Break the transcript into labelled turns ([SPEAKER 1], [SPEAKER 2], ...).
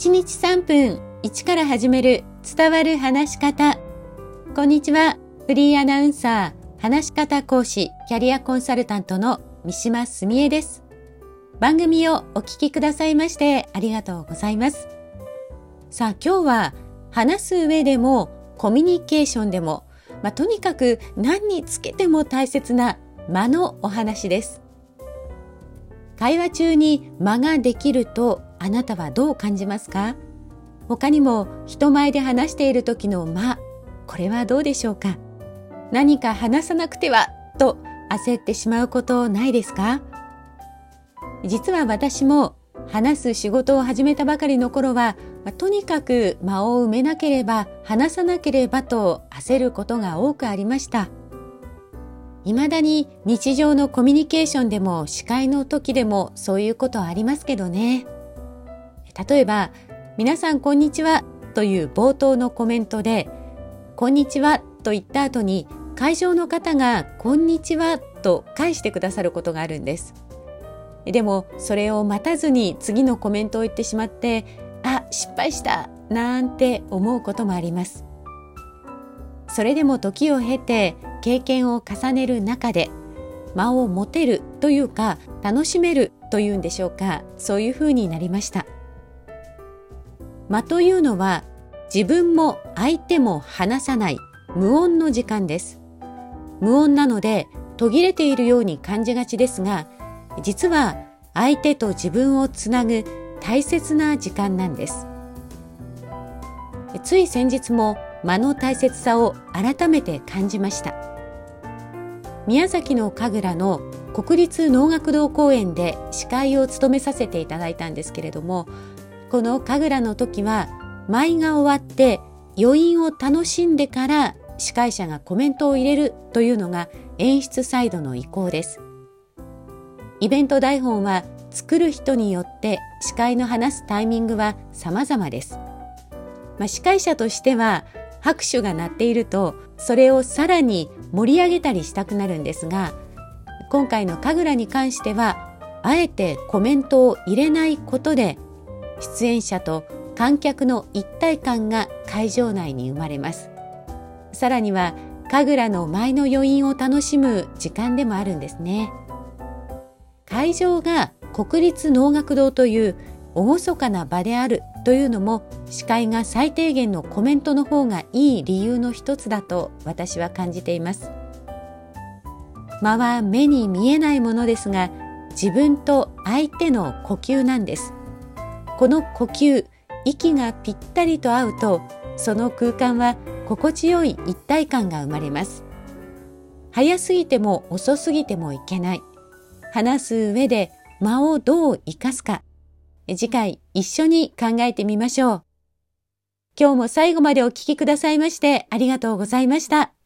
[SPEAKER 1] 1日3分1から始める伝わる話し方。こんにちは。フリーアナウンサー、話し方講師、キャリアコンサルタントの三島澄江です。番組をお聞きくださいましてありがとうございます。さあ今日は話す上でもコミュニケーションでも、まあ、とにかく何につけても大切な間のお話です。会話中に間ができるとあなたはどう感じますか？他にも人前で話している時の間、これはどうでしょうか？何か話さなくてはと焦ってしまうことないですか？実は私も話す仕事を始めたばかりの頃は、とにかく間を埋めなければ話さなければと焦ることが多くありました。未だに日常のコミュニケーションでも司会の時でもそういうことありますけどね。例えば、皆さんこんにちはという冒頭のコメントで、こんにちはと言った後に会場の方がこんにちはと返してくださることがあるんです。でもそれを待たずに次のコメントを言ってしまって、あ、失敗したなんて思うこともあります。それでも時を経て経験を重ねる中で間を持てるというか楽しめるというんでしょうかそういうふうになりました間というのは自分も相手も話さない無音の時間です。無音なので途切れているように感じがちですが実は相手と自分をつなぐ大切な時間なんです。つい先日も間の大切さを改めて感じました。宮崎の神楽の国立能楽堂公演で司会を務めさせていただいたんですけれどもこの神楽の時は舞が終わって余韻を楽しんでから司会者がコメントを入れるというのが演出サイドの意向です。イベント台本は作る人によって司会の話すタイミングは様々です、まあ、司会者としては拍手が鳴っているとそれをさらに盛り上げたりしたくなるんですが今回の神楽に関してはあえてコメントを入れないことで出演者と観客の一体感が会場内に生まれます。さらには神楽の舞の余韻を楽しむ時間でもあるんですね。会場が国立能楽堂という厳かな場であるというのも司会が最低限のコメントの方がいい理由の一つだと私は感じています。間は目に見えないものですが自分と相手の呼吸なんです。この呼吸息がぴったりと合うとその空間は心地よい一体感が生まれます早すぎても遅すぎてもいけない話す上で間をどう生かすか次回一緒に考えてみましょう。今日も最後までお聴きくださいましてありがとうございました。